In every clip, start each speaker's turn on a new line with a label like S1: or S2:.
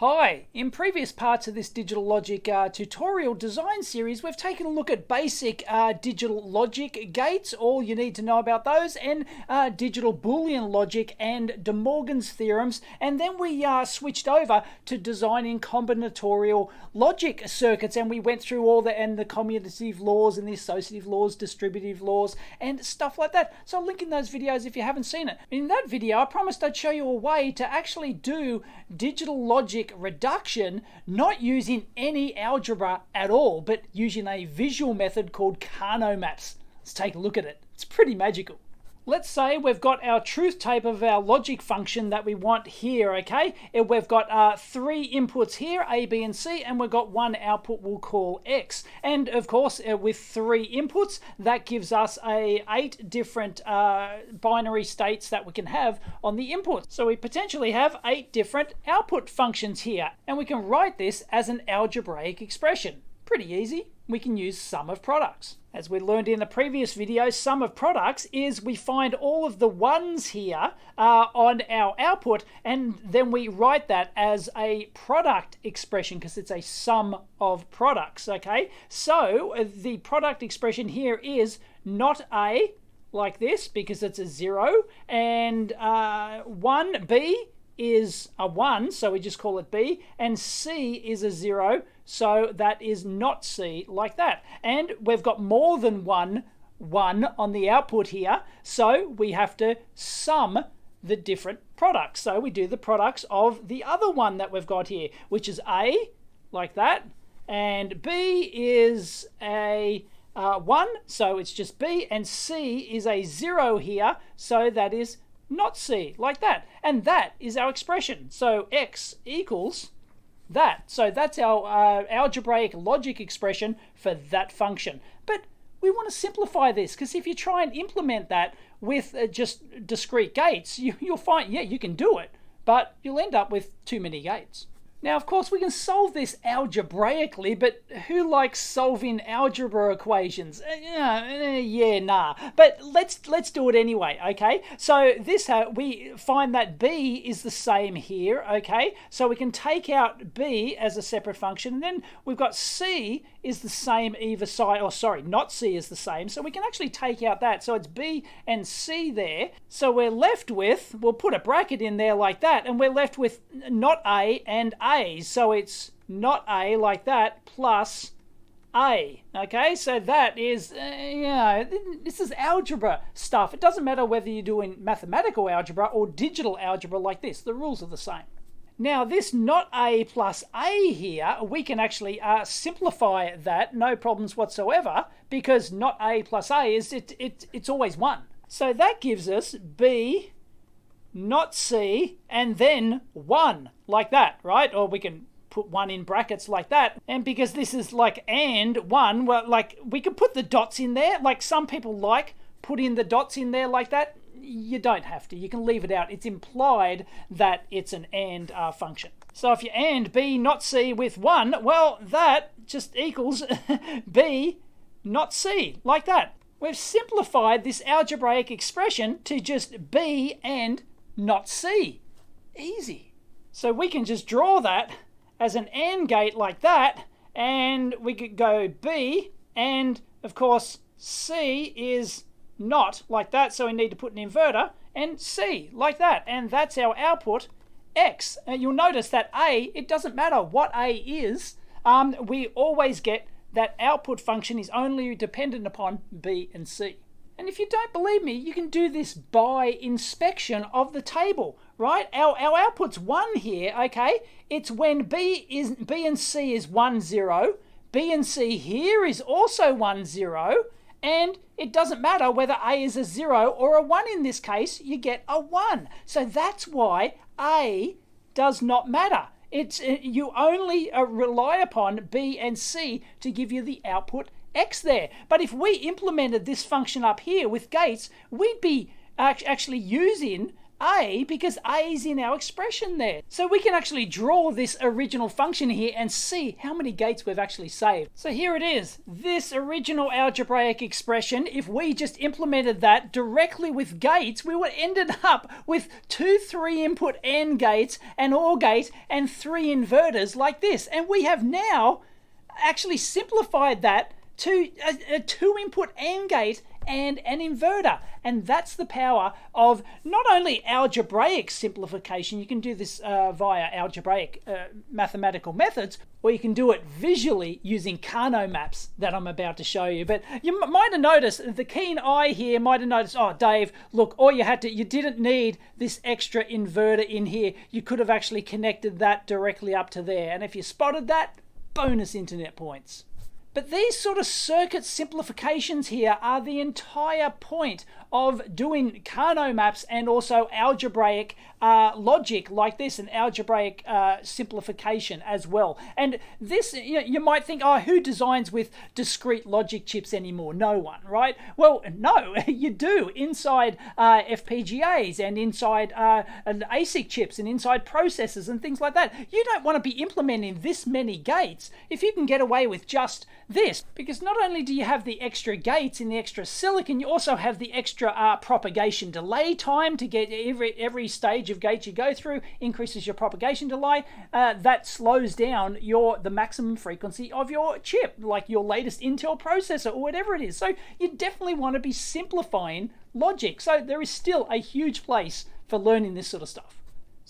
S1: Hi, in previous parts of this digital logic uh, tutorial design series, we've taken a look at basic uh, digital logic gates, all you need to know about those, and uh, digital Boolean logic and De Morgan's theorems, and then we uh, switched over to designing combinatorial logic circuits, and we went through all the and the commutative laws and the associative laws, distributive laws, and stuff like that. So I'll link in those videos if you haven't seen it. In that video, I promised I'd show you a way to actually do digital logic reduction not using any algebra at all, but using a visual method called Karnaugh maps. Let's take a look at it. It's pretty magical let's say we've got our truth table of our logic function that we want here, okay? We've got uh, three inputs here, A, B, and C, and we've got one output we'll call X. And of course, uh, with three inputs, that gives us a eight different uh, binary states that we can have on the input. So we potentially have eight different output functions here, and we can write this as an algebraic expression. Pretty easy. We can use sum of products. As we learned in the previous video, sum of products is we find all of the ones here uh, on our output and then we write that as a product expression because it's a sum of products, okay? So the product expression here is not A like this because it's a zero and uh, 1B is a 1, so we just call it B, and C is a 0, so that is not C like that. And we've got more than one 1 on the output here, so we have to sum the different products. So we do the products of the other one that we've got here, which is A, like that, and B is a uh, 1, so it's just B, and C is a 0 here, so that is not C, like that. And that is our expression. So x equals that. So that's our uh, algebraic logic expression for that function. But we want to simplify this because if you try and implement that with uh, just discrete gates, you, you'll find, yeah, you can do it, but you'll end up with too many gates. Now, of course, we can solve this algebraically, but who likes solving algebra equations? Uh, uh, yeah, nah. But let's let's do it anyway, okay? So this uh, we find that b is the same here, okay? So we can take out b as a separate function, and then we've got c is the same either side, or sorry, not c is the same. So we can actually take out that. So it's b and c there. So we're left with, we'll put a bracket in there like that, and we're left with not a and a. So it's not A like that plus A. Okay, so that is, uh, yeah, this is algebra stuff. It doesn't matter whether you're doing mathematical algebra or digital algebra like this, the rules are the same. Now, this not A plus A here, we can actually uh, simplify that, no problems whatsoever, because not A plus A is it, it, it's always 1. So that gives us B not C, and then 1, like that, right? Or we can put 1 in brackets like that. And because this is like and 1, well, like we could put the dots in there. Like some people like putting the dots in there like that. You don't have to. You can leave it out. It's implied that it's an and uh, function. So if you and B not C with 1, well, that just equals B not C, like that. We've simplified this algebraic expression to just B and not C. Easy. So we can just draw that as an AND gate like that, and we could go B, and of course C is not like that, so we need to put an inverter, and C like that, and that's our output X. And you'll notice that A, it doesn't matter what A is, um, we always get that output function is only dependent upon B and C. And if you don't believe me, you can do this by inspection of the table, right? Our, our output's 1 here, okay? It's when B is B and C is 1, 0. B and C here is also 1, 0. And it doesn't matter whether A is a 0 or a 1 in this case, you get a 1. So that's why A does not matter. It's uh, you only uh, rely upon B and C to give you the output x there. But if we implemented this function up here with gates, we'd be actually using a because a is in our expression there. So we can actually draw this original function here and see how many gates we've actually saved. So here it is. This original algebraic expression, if we just implemented that directly with gates, we would ended up with two three input AND gates, an OR gate, and three inverters like this. And we have now actually simplified that to a, a two input AND gate and an inverter. And that's the power of not only algebraic simplification, you can do this uh, via algebraic uh, mathematical methods, or you can do it visually using Karnaugh maps that I'm about to show you. But you m- might have noticed, the keen eye here might have noticed, oh, Dave, look, all you had to, you didn't need this extra inverter in here. You could have actually connected that directly up to there. And if you spotted that, bonus internet points. But these sort of circuit simplifications here are the entire point of doing Karnaugh maps and also algebraic uh, logic like this, an algebraic uh, simplification as well. And this, you, know, you might think, oh, who designs with discrete logic chips anymore? No one, right? Well, no, you do inside uh, FPGAs and inside uh, and ASIC chips and inside processors and things like that. You don't want to be implementing this many gates if you can get away with just this, because not only do you have the extra gates in the extra silicon, you also have the extra uh, propagation delay time to get every every stage of gate you go through increases your propagation delay. Uh, that slows down your the maximum frequency of your chip, like your latest Intel processor or whatever it is. So you definitely want to be simplifying logic. So there is still a huge place for learning this sort of stuff.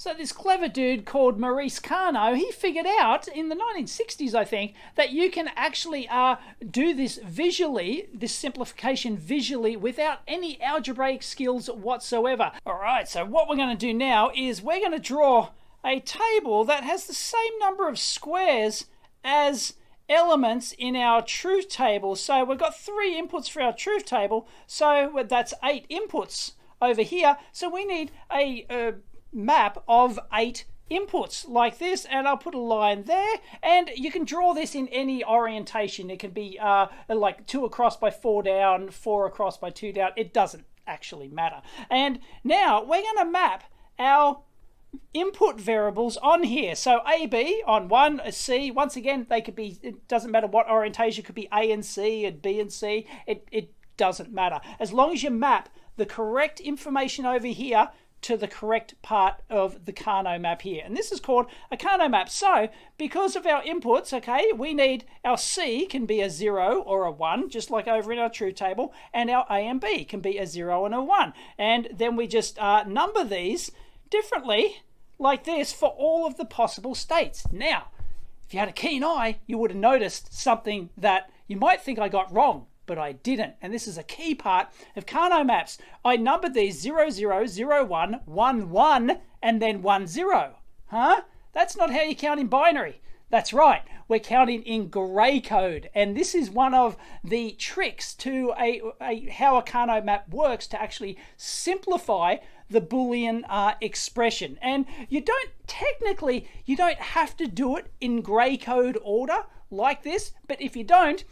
S1: So this clever dude called Maurice Karnaugh, he figured out in the 1960s, I think, that you can actually uh, do this visually, this simplification visually, without any algebraic skills whatsoever. All right, so what we're going to do now is we're going to draw a table that has the same number of squares as elements in our truth table. So we've got three inputs for our truth table, so that's eight inputs over here. So we need a, a map of eight inputs like this and I'll put a line there and you can draw this in any orientation. It can be uh, like two across by four down four across by two down. It doesn't actually matter. And now we're going to map our input variables on here. So a b on one C. Once again they could be it doesn't matter what orientation. It could be a and c and b and c. It, it doesn't matter. As long as you map the correct information over here to the correct part of the Karnaugh map here. And this is called a Karnaugh map. So because of our inputs, okay, we need our C can be a 0 or a 1, just like over in our truth table, and our A and B can be a 0 and a 1. And then we just uh, number these differently like this for all of the possible states. Now, if you had a keen eye, you would have noticed something that you might think I got wrong but I didn't. And this is a key part of Karnaugh maps. I numbered these 0, 0, 0, 0001, 11, and then 10. Huh? That's not how you count in binary. That's right, we're counting in Gray code, and this is one of the tricks to a, a how a Karnaugh map works to actually simplify the Boolean uh, expression. And you don't technically you don't have to do it in Gray code order like this, but if you don't,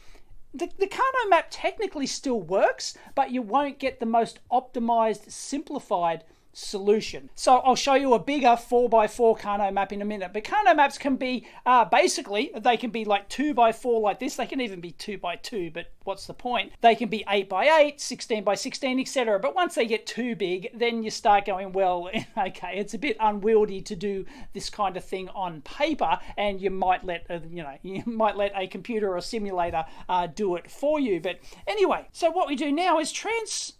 S1: the, the map technically still works, but you won't get the most optimized, simplified solution. So I'll show you a bigger 4x4 Karnaugh map in a minute. But Karnaugh maps can be, uh, basically, they can be like 2x4 like this. They can even be 2x2, but what's the point? They can be 8x8, 16x16, etc. But once they get too big, then you start going, well, okay, it's a bit unwieldy to do this kind of thing on paper, and you might let, uh, you know, you might let a computer or simulator uh, do it for you. But anyway, so what we do now is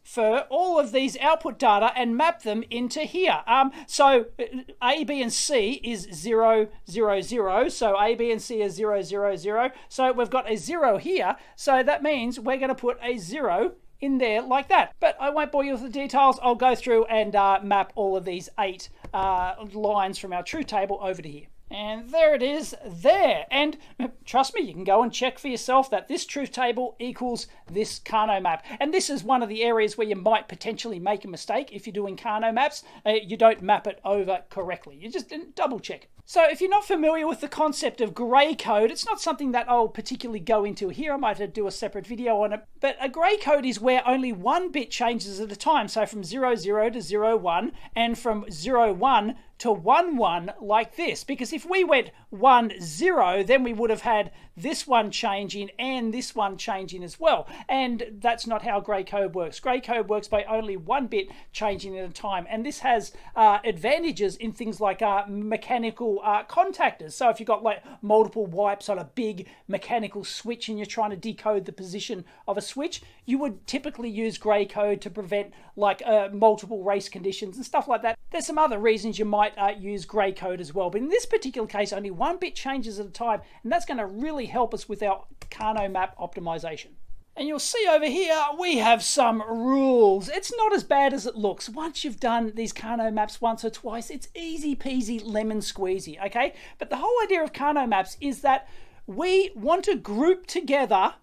S1: transfer all of these output data and map them into here. Um, so uh, A, B, and C is 0, 0, 0. So A, B, and C is 0, 0, 0. So we've got a 0 here. So that means we're going to put a 0 in there like that. But I won't bore you with the details. I'll go through and uh, map all of these eight uh, lines from our truth table over to here. And there it is there. And trust me, you can go and check for yourself that this truth table equals this Karnaugh map. And this is one of the areas where you might potentially make a mistake if you're doing Karnaugh maps. Uh, you don't map it over correctly. You just double check. So if you're not familiar with the concept of Gray code, it's not something that I'll particularly go into here. I might do a separate video on it. But a Gray code is where only one bit changes at a time. So from 00 to 01 and from 01 to 1 1 like this. Because if we went 1 0, then we would have had this one changing and this one changing as well. And that's not how Gray code works. Gray code works by only one bit changing at a time. And this has uh, advantages in things like uh, mechanical uh, contactors. So if you've got like multiple wipes on a big mechanical switch and you're trying to decode the position of a switch, you would typically use Gray code to prevent like uh, multiple race conditions and stuff like that. There's some other reasons you might uh, use Gray code as well. But in this particular case, only one bit changes at a time. And that's going to really help us with our Karnaugh map optimization. And you'll see over here, we have some rules. It's not as bad as it looks. Once you've done these Karnaugh maps once or twice, it's easy peasy lemon squeezy, okay? But the whole idea of Karnaugh maps is that we want to group together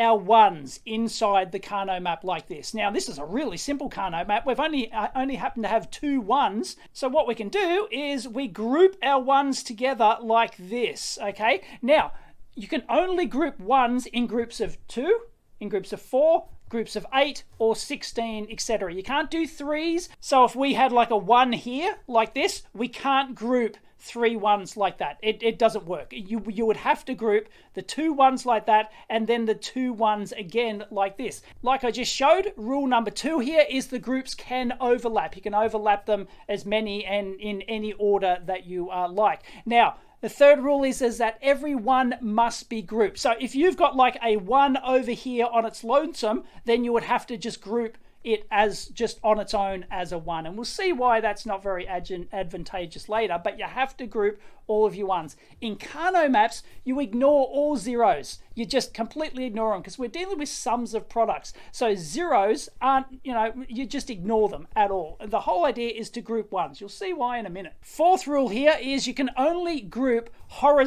S1: our ones inside the Karnaugh map like this. Now, this is a really simple Karnaugh map. We've only uh, only happened to have two ones. So what we can do is we group our ones together like this, okay? Now, you can only group ones in groups of two, in groups of four, groups of 8 or 16, etc. You can't do threes. So if we had like a 1 here, like this, we can't group three ones like that. It, it doesn't work. You, you would have to group the two ones like that and then the two ones again like this. Like I just showed, rule number two here is the groups can overlap. You can overlap them as many and in any order that you uh, like. Now, the third rule is, is that every one must be grouped. So if you've got like a one over here on its lonesome, then you would have to just group it as just on its own as a one. And we'll see why that's not very advantageous later, but you have to group all of your ones. In Karnaugh maps, you ignore all zeros. You just completely ignore them because we're dealing with sums of products. So zeros aren't, you know, you just ignore them at all. The whole idea is to group ones. You'll see why in a minute. Fourth rule here is you can only group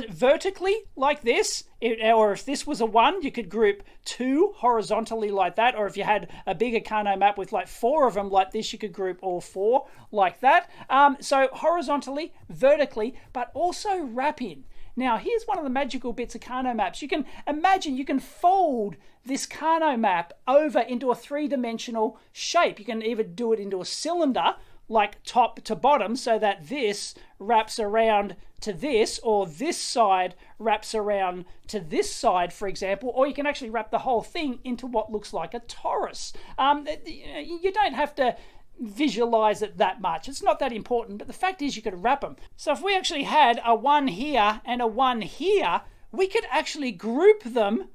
S1: vertically like this, or if this was a one, you could group two horizontally like that, or if you had a bigger Karnaugh map with like four of them like this, you could group all four like that. Um, so horizontally, vertically, but also wrapping. Now, here's one of the magical bits of Karnaugh maps. You can imagine you can fold this Karnaugh map over into a three dimensional shape. You can even do it into a cylinder, like top to bottom, so that this wraps around to this, or this side wraps around to this side, for example, or you can actually wrap the whole thing into what looks like a torus. Um, you don't have to visualize it that much. It's not that important, but the fact is you could wrap them. So if we actually had a 1 here and a 1 here, we could actually group them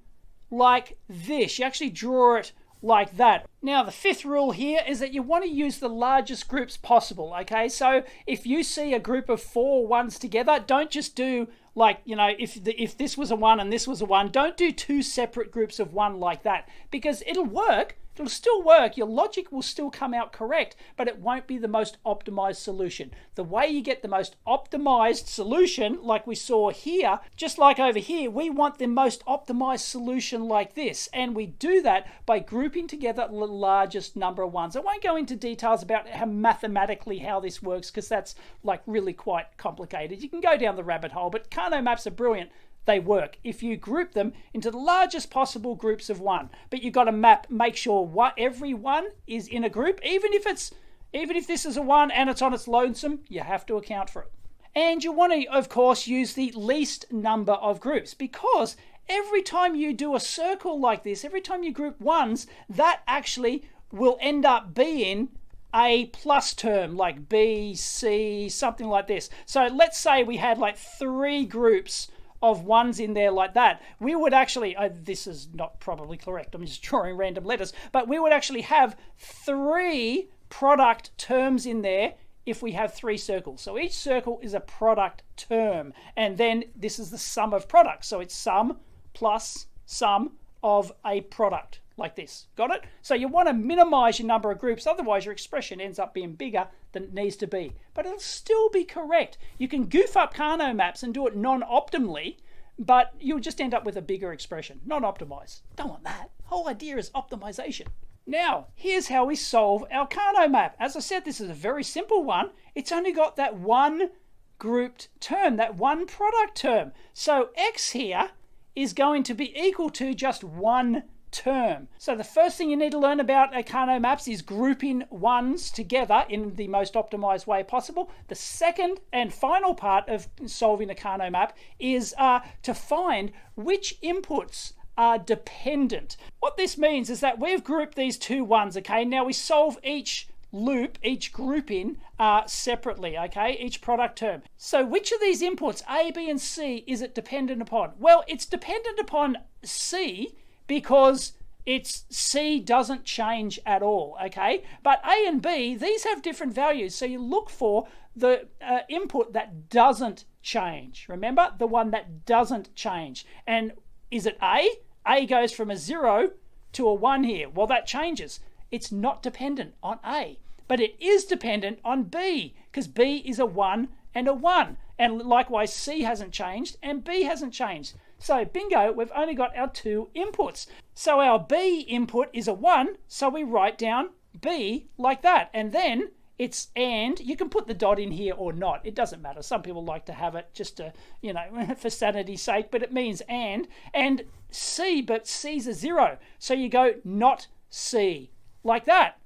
S1: like this. You actually draw it like that. Now, the fifth rule here is that you want to use the largest groups possible, okay? So if you see a group of four ones together, don't just do like, you know, if the, if this was a one and this was a one, don't do two separate groups of one like that because it'll work, It'll still work, your logic will still come out correct, but it won't be the most optimized solution. The way you get the most optimized solution, like we saw here, just like over here, we want the most optimized solution like this. And we do that by grouping together the largest number of ones. I won't go into details about how mathematically how this works because that's like really quite complicated. You can go down the rabbit hole, but Karnaugh maps are brilliant they work if you group them into the largest possible groups of one. But you've got to map, make sure what every one is in a group, even if it's even if this is a one and it's on its lonesome, you have to account for it. And you want to, of course, use the least number of groups because every time you do a circle like this, every time you group ones, that actually will end up being a plus term like B, C, something like this. So let's say we had like three groups of ones in there like that, we would actually, uh, this is not probably correct, I'm just drawing random letters, but we would actually have three product terms in there if we have three circles. So each circle is a product term, and then this is the sum of products. So it's sum plus sum of a product like this. Got it? So you want to minimize your number of groups, otherwise your expression ends up being bigger than it needs to be. But it'll still be correct. You can goof up Karnaugh maps and do it non optimally, but you'll just end up with a bigger expression. Non optimized. Don't want that. Whole idea is optimization. Now, here's how we solve our Karnaugh map. As I said, this is a very simple one. It's only got that one grouped term, that one product term. So x here is going to be equal to just one term. So the first thing you need to learn about Karnaugh maps is grouping ones together in the most optimized way possible. The second and final part of solving a Karnaugh map is uh, to find which inputs are dependent. What this means is that we've grouped these two ones, okay? Now we solve each loop, each grouping uh, separately, okay? Each product term. So which of these inputs, A, B, and C, is it dependent upon? Well, it's dependent upon C because it's C doesn't change at all, okay? But A and B, these have different values. So you look for the uh, input that doesn't change. Remember? The one that doesn't change. And is it A? A goes from a 0 to a 1 here. Well, that changes. It's not dependent on A, but it is dependent on B because B is a 1 and a 1. And likewise, C hasn't changed and B hasn't changed. So bingo, we've only got our two inputs. So our B input is a 1, so we write down B like that. And then it's and. You can put the dot in here or not. It doesn't matter. Some people like to have it just to you know for sanity's sake but it means and. And c but c's a zero. So you go not c like that.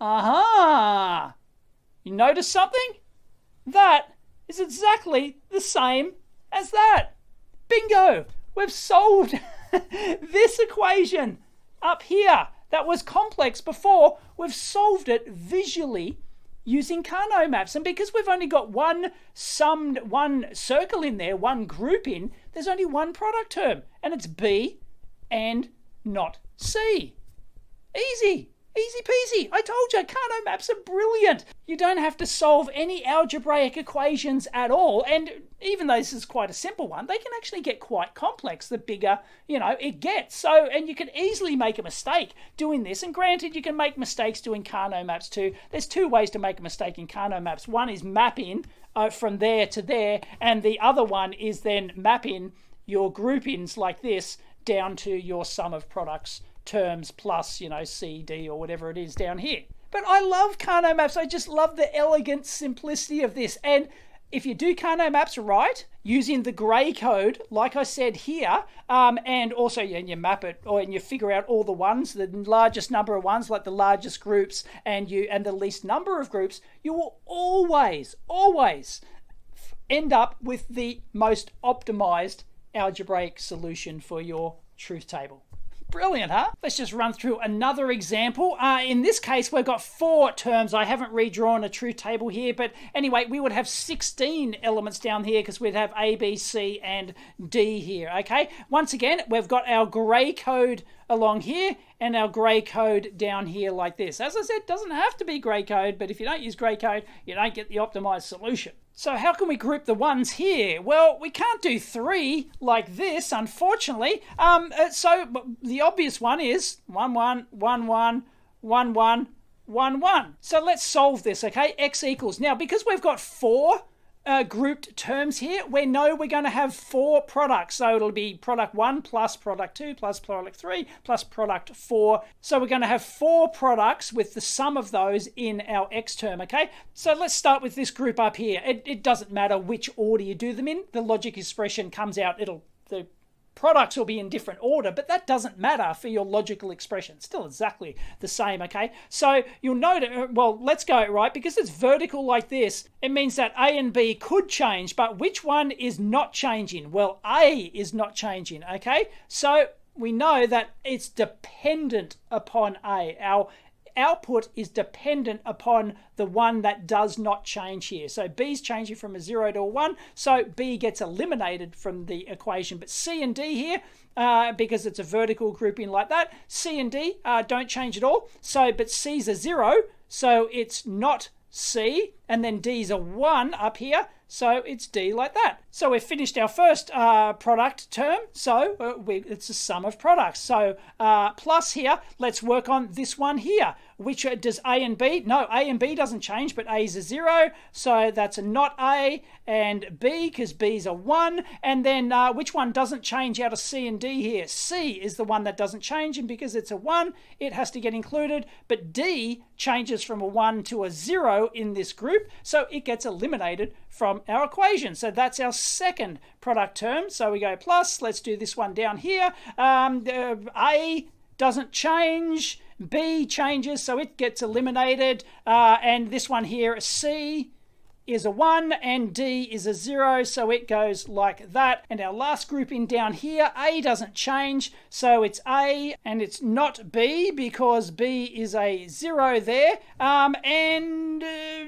S1: Aha! Uh-huh. you notice something? That is exactly the same as that. Bingo we've solved this equation up here that was complex before we've solved it visually using Karnaugh maps. And because we've only got one summed, one circle in there, one group in, there's only one product term, and it's B and not C. Easy. Easy peasy. I told you, Karnaugh maps are brilliant. You don't have to solve any algebraic equations at all. And even though this is quite a simple one, they can actually get quite complex the bigger, you know, it gets. So, and you can easily make a mistake doing this. And granted, you can make mistakes doing Karnaugh maps too. There's two ways to make a mistake in Karnaugh maps. One is mapping uh, from there to there, and the other one is then mapping your groupings like this down to your sum of products terms plus, you know, C, D, or whatever it is down here. But I love Karnaugh maps. I just love the elegant simplicity of this. And if you do Karnaugh maps right, using the Gray code, like I said here, um, and also yeah, you map it or and you figure out all the ones, the largest number of ones, like the largest groups, and you and the least number of groups, you will always, always end up with the most optimized algebraic solution for your truth table. Brilliant, huh? Let's just run through another example. Uh, in this case, we've got four terms. I haven't redrawn a truth table here, but anyway, we would have 16 elements down here because we'd have A, B, C, and D here, okay? Once again, we've got our Gray code along here and our Gray code down here like this. As I said, doesn't have to be Gray code, but if you don't use Gray code, you don't get the optimized solution. So how can we group the ones here? Well, we can't do three like this, unfortunately. Um, uh, so the obvious one is 1, 1, 1, 1, 1, 1, 1, 1. So let's solve this, okay? x equals. Now, because we've got four uh, grouped terms here, we know we're going to have four products. So it'll be product one plus product two plus product three plus product four. So we're going to have four products with the sum of those in our X term, okay? So let's start with this group up here. It, it doesn't matter which order you do them in. The logic expression comes out, it'll, the products will be in different order, but that doesn't matter for your logical expression. Still exactly the same, okay? So you'll note, uh, well, let's go, right? Because it's vertical like this, it means that A and B could change, but which one is not changing? Well, A is not changing, okay? So we know that it's dependent upon A. Our output is dependent upon the one that does not change here. So B is changing from a 0 to a 1, so B gets eliminated from the equation. But C and D here, uh, because it's a vertical grouping like that, C and D uh, don't change at all. So, but C's a 0, so it's not C, and then D's a 1 up here, so it's D like that. So we've finished our first uh, product term. So uh, we, it's a sum of products. So uh, plus here, let's work on this one here. Which does A and B? No, A and B doesn't change, but A is a zero. So that's a not A and B because B is a one. And then uh, which one doesn't change out of C and D here? C is the one that doesn't change. And because it's a one, it has to get included. But D changes from a one to a zero in this group. So it gets eliminated from our equation. So that's our second product term. So we go plus, let's do this one down here. Um, uh, A doesn't change, B changes, so it gets eliminated. Uh, and this one here, C is a 1 and D is a 0, so it goes like that. And our last grouping down here, A doesn't change, so it's A and it's not B because B is a 0 there, um, and uh,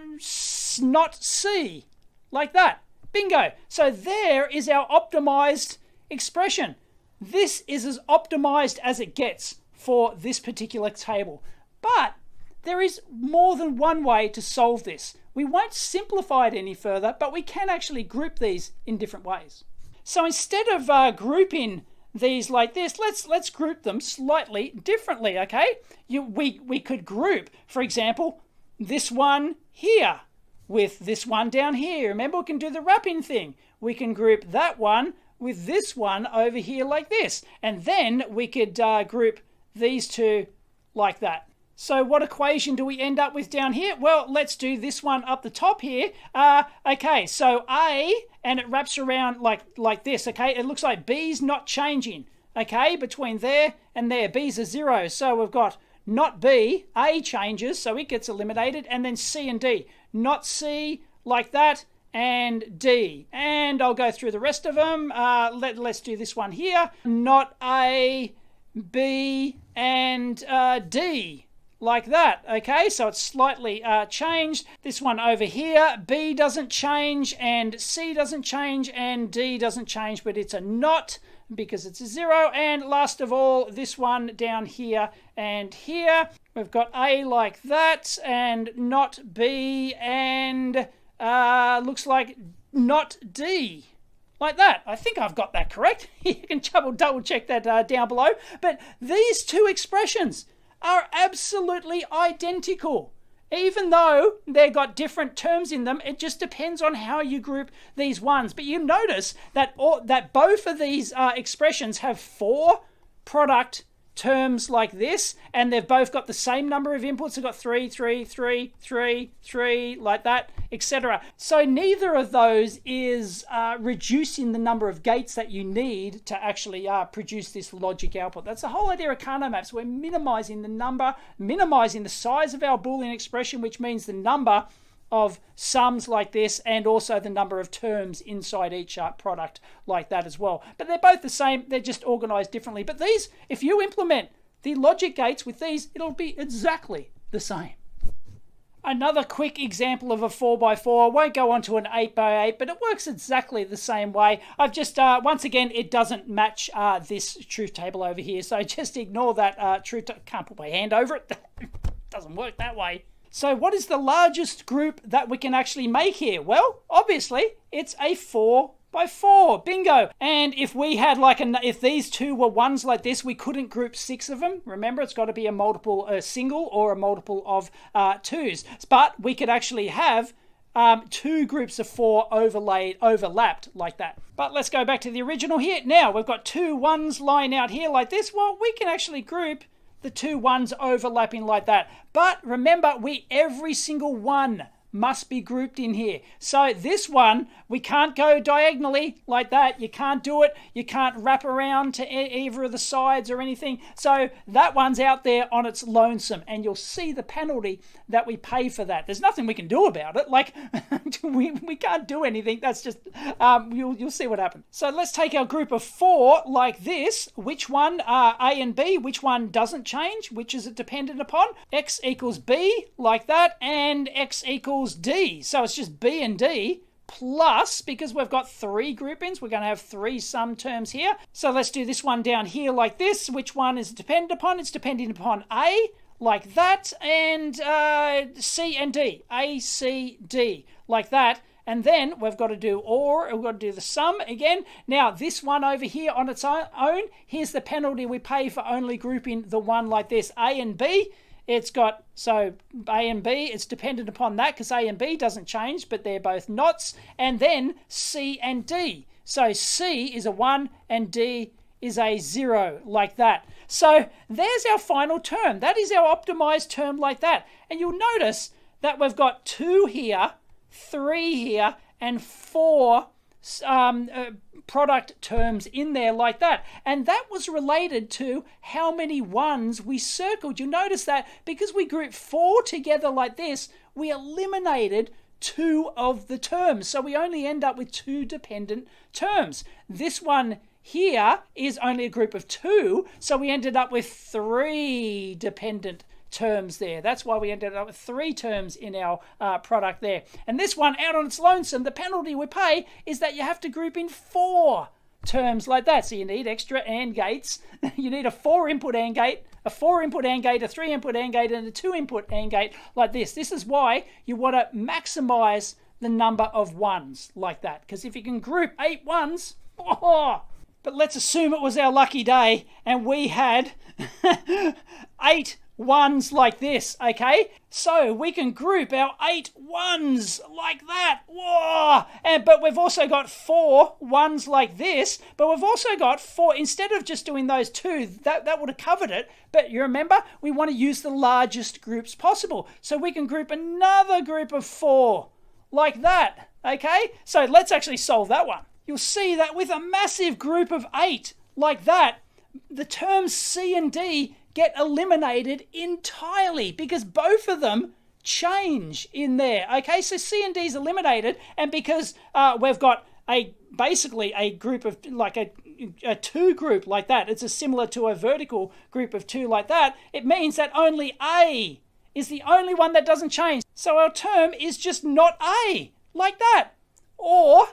S1: not C, like that. Bingo! So there is our optimized expression. This is as optimized as it gets for this particular table. But there is more than one way to solve this. We won't simplify it any further, but we can actually group these in different ways. So instead of uh, grouping these like this, let's let's group them slightly differently. Okay, you, we we could group, for example, this one here with this one down here. Remember, we can do the wrapping thing. We can group that one with this one over here like this, and then we could uh, group these two like that. So what equation do we end up with down here? Well, let's do this one up the top here. Uh, okay, so A, and it wraps around like, like this, okay? It looks like B's not changing, okay, between there and there. B's a zero, so we've got not B, A changes, so it gets eliminated, and then C and D. Not C, like that, and D. And I'll go through the rest of them. Uh, let, let's do this one here. Not A, B, and uh, D like that. Okay, so it's slightly uh, changed. This one over here, B doesn't change, and C doesn't change, and D doesn't change, but it's a not because it's a zero. And last of all, this one down here and here. We've got A like that, and not B, and uh, looks like not D like that. I think I've got that correct. you can double double check that uh, down below. But these two expressions are absolutely identical. Even though they've got different terms in them, it just depends on how you group these ones. But you notice that all, that both of these uh, expressions have four product terms like this, and they've both got the same number of inputs. They've got three, three, three, three, three, like that, etc. So neither of those is uh, reducing the number of gates that you need to actually uh, produce this logic output. That's the whole idea of Karnaugh maps. We're minimizing the number, minimizing the size of our Boolean expression, which means the number of sums like this and also the number of terms inside each uh, product like that as well. But they're both the same, they're just organized differently. But these, if you implement the logic gates with these, it'll be exactly the same. Another quick example of a 4x4. I won't go on to an 8x8, but it works exactly the same way. I've just, uh, once again, it doesn't match uh, this truth table over here, so just ignore that uh, truth. Can't put my hand over it. doesn't work that way. So what is the largest group that we can actually make here? Well, obviously, it's a 4 by 4. Bingo. And if we had like, an if these two were ones like this, we couldn't group six of them. Remember, it's got to be a multiple, a single or a multiple of uh, twos. But we could actually have um, two groups of four overlaid, overlapped like that. But let's go back to the original here. Now we've got two ones lying out here like this. Well, we can actually group the two ones overlapping like that. But remember, we every single one must be grouped in here. So this one, we can't go diagonally like that. You can't do it. You can't wrap around to either of the sides or anything. So that one's out there on its lonesome and you'll see the penalty that we pay for that. There's nothing we can do about it. Like we, we can't do anything. That's just, um, you'll, you'll see what happens. So let's take our group of four like this. Which one are A and B? Which one doesn't change? Which is it dependent upon? X equals B like that and X equals equals D. So it's just B and D plus, because we've got three groupings, we're going to have three sum terms here. So let's do this one down here like this. Which one is dependent upon? It's dependent upon A, like that, and uh, C and D. A, C, D, like that. and then we've got to do or, we've got to do the sum again. Now, this one over here on its own, here's the penalty we pay for only grouping the one like this, A and B. It's got, so A and B, it's dependent upon that because A and B doesn't change, but they're both knots. And then C and D. So C is a 1 and D is a 0, like that. So there's our final term. That is our optimized term like that. And you'll notice that we've got 2 here, 3 here, and 4 um, uh, product terms in there like that. And that was related to how many ones we circled. You notice that because we grouped four together like this, we eliminated two of the terms. So we only end up with two dependent terms. This one here is only a group of two, so we ended up with three dependent terms there. That's why we ended up with three terms in our uh, product there. And this one, out on its lonesome, the penalty we pay is that you have to group in four terms like that. So you need extra AND gates. you need a four input AND gate, a four input AND gate, a three input AND gate, and a two input AND gate like this. This is why you want to maximize the number of ones like that. Because if you can group eight ones, oh, but let's assume it was our lucky day and we had eight ones like this, okay? So we can group our eight ones like that. Whoa! And but we've also got four ones like this, but we've also got four instead of just doing those two, that, that would have covered it. But you remember, we want to use the largest groups possible. So we can group another group of four like that. Okay? So let's actually solve that one. You'll see that with a massive group of eight like that, the terms C and D get eliminated entirely because both of them change in there. Okay, so C and D is eliminated, and because uh, we've got a basically a group of like a, a two group like that, it's a similar to a vertical group of two like that. It means that only A is the only one that doesn't change. So our term is just not A like that or,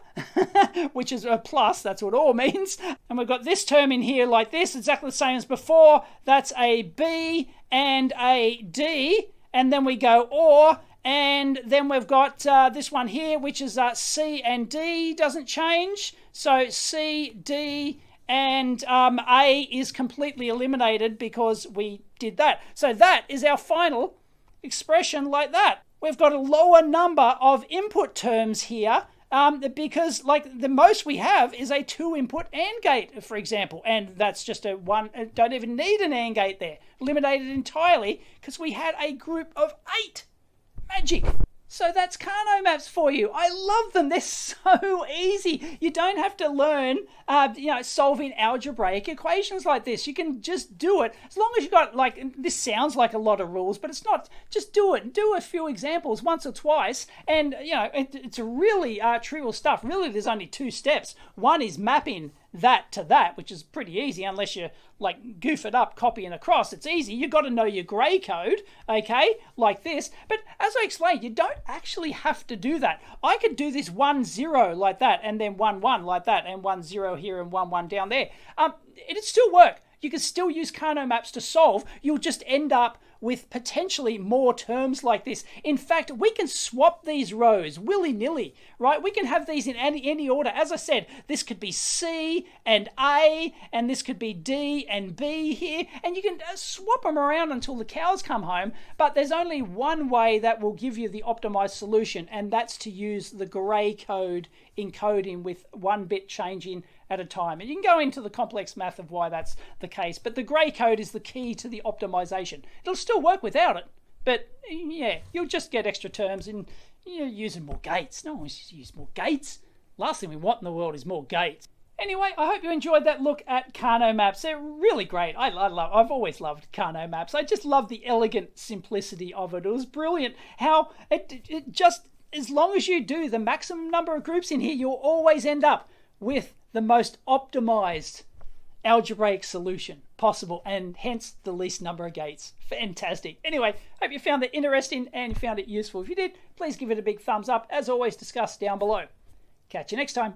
S1: which is a plus, that's what or means. And we've got this term in here like this, exactly the same as before. That's a B and a D. And then we go or, and then we've got uh, this one here, which is uh, C and D, doesn't change. So C, D, and um, A is completely eliminated because we did that. So that is our final expression like that. We've got a lower number of input terms here um, because like the most we have is a two input AND gate, for example, and that's just a one. Uh, don't even need an AND gate there. Eliminated entirely because we had a group of eight. Magic. So that's Karnaugh maps for you. I love them. They're so easy. You don't have to learn, uh, you know, solving algebraic equations like this. You can just do it as long as you got like. This sounds like a lot of rules, but it's not. Just do it. Do a few examples once or twice, and you know, it, it's really uh, trivial stuff. Really, there's only two steps. One is mapping that to that, which is pretty easy unless you like goof it up, copying across. It's easy. You've got to know your Gray code, okay, like this. But as I explained, you don't actually have to do that. I could do this one zero like that, and then one one like that, and one zero here and one one down there. Um, it'd still work. You can still use Karnaugh maps to solve. You'll just end up with potentially more terms like this. In fact, we can swap these rows willy nilly, right? We can have these in any, any order. As I said, this could be C and A, and this could be D and B here, and you can uh, swap them around until the cows come home. But there's only one way that will give you the optimized solution, and that's to use the Gray code encoding with one bit changing at a time. And you can go into the complex math of why that's the case, but the Gray code is the key to the optimization. It'll still work without it, but yeah, you'll just get extra terms and you're using more gates. No one wants to use more gates. Last thing we want in the world is more gates. Anyway, I hope you enjoyed that look at Karnaugh maps. They're really great. I, I, love. I've always loved Karnaugh maps. I just love the elegant simplicity of it. It was brilliant how it, it just as long as you do the maximum number of groups in here, you'll always end up with the most optimized algebraic solution possible and hence the least number of gates. Fantastic. Anyway, hope you found that interesting and found it useful. If you did, please give it a big thumbs up. As always, discuss down below. Catch you next time.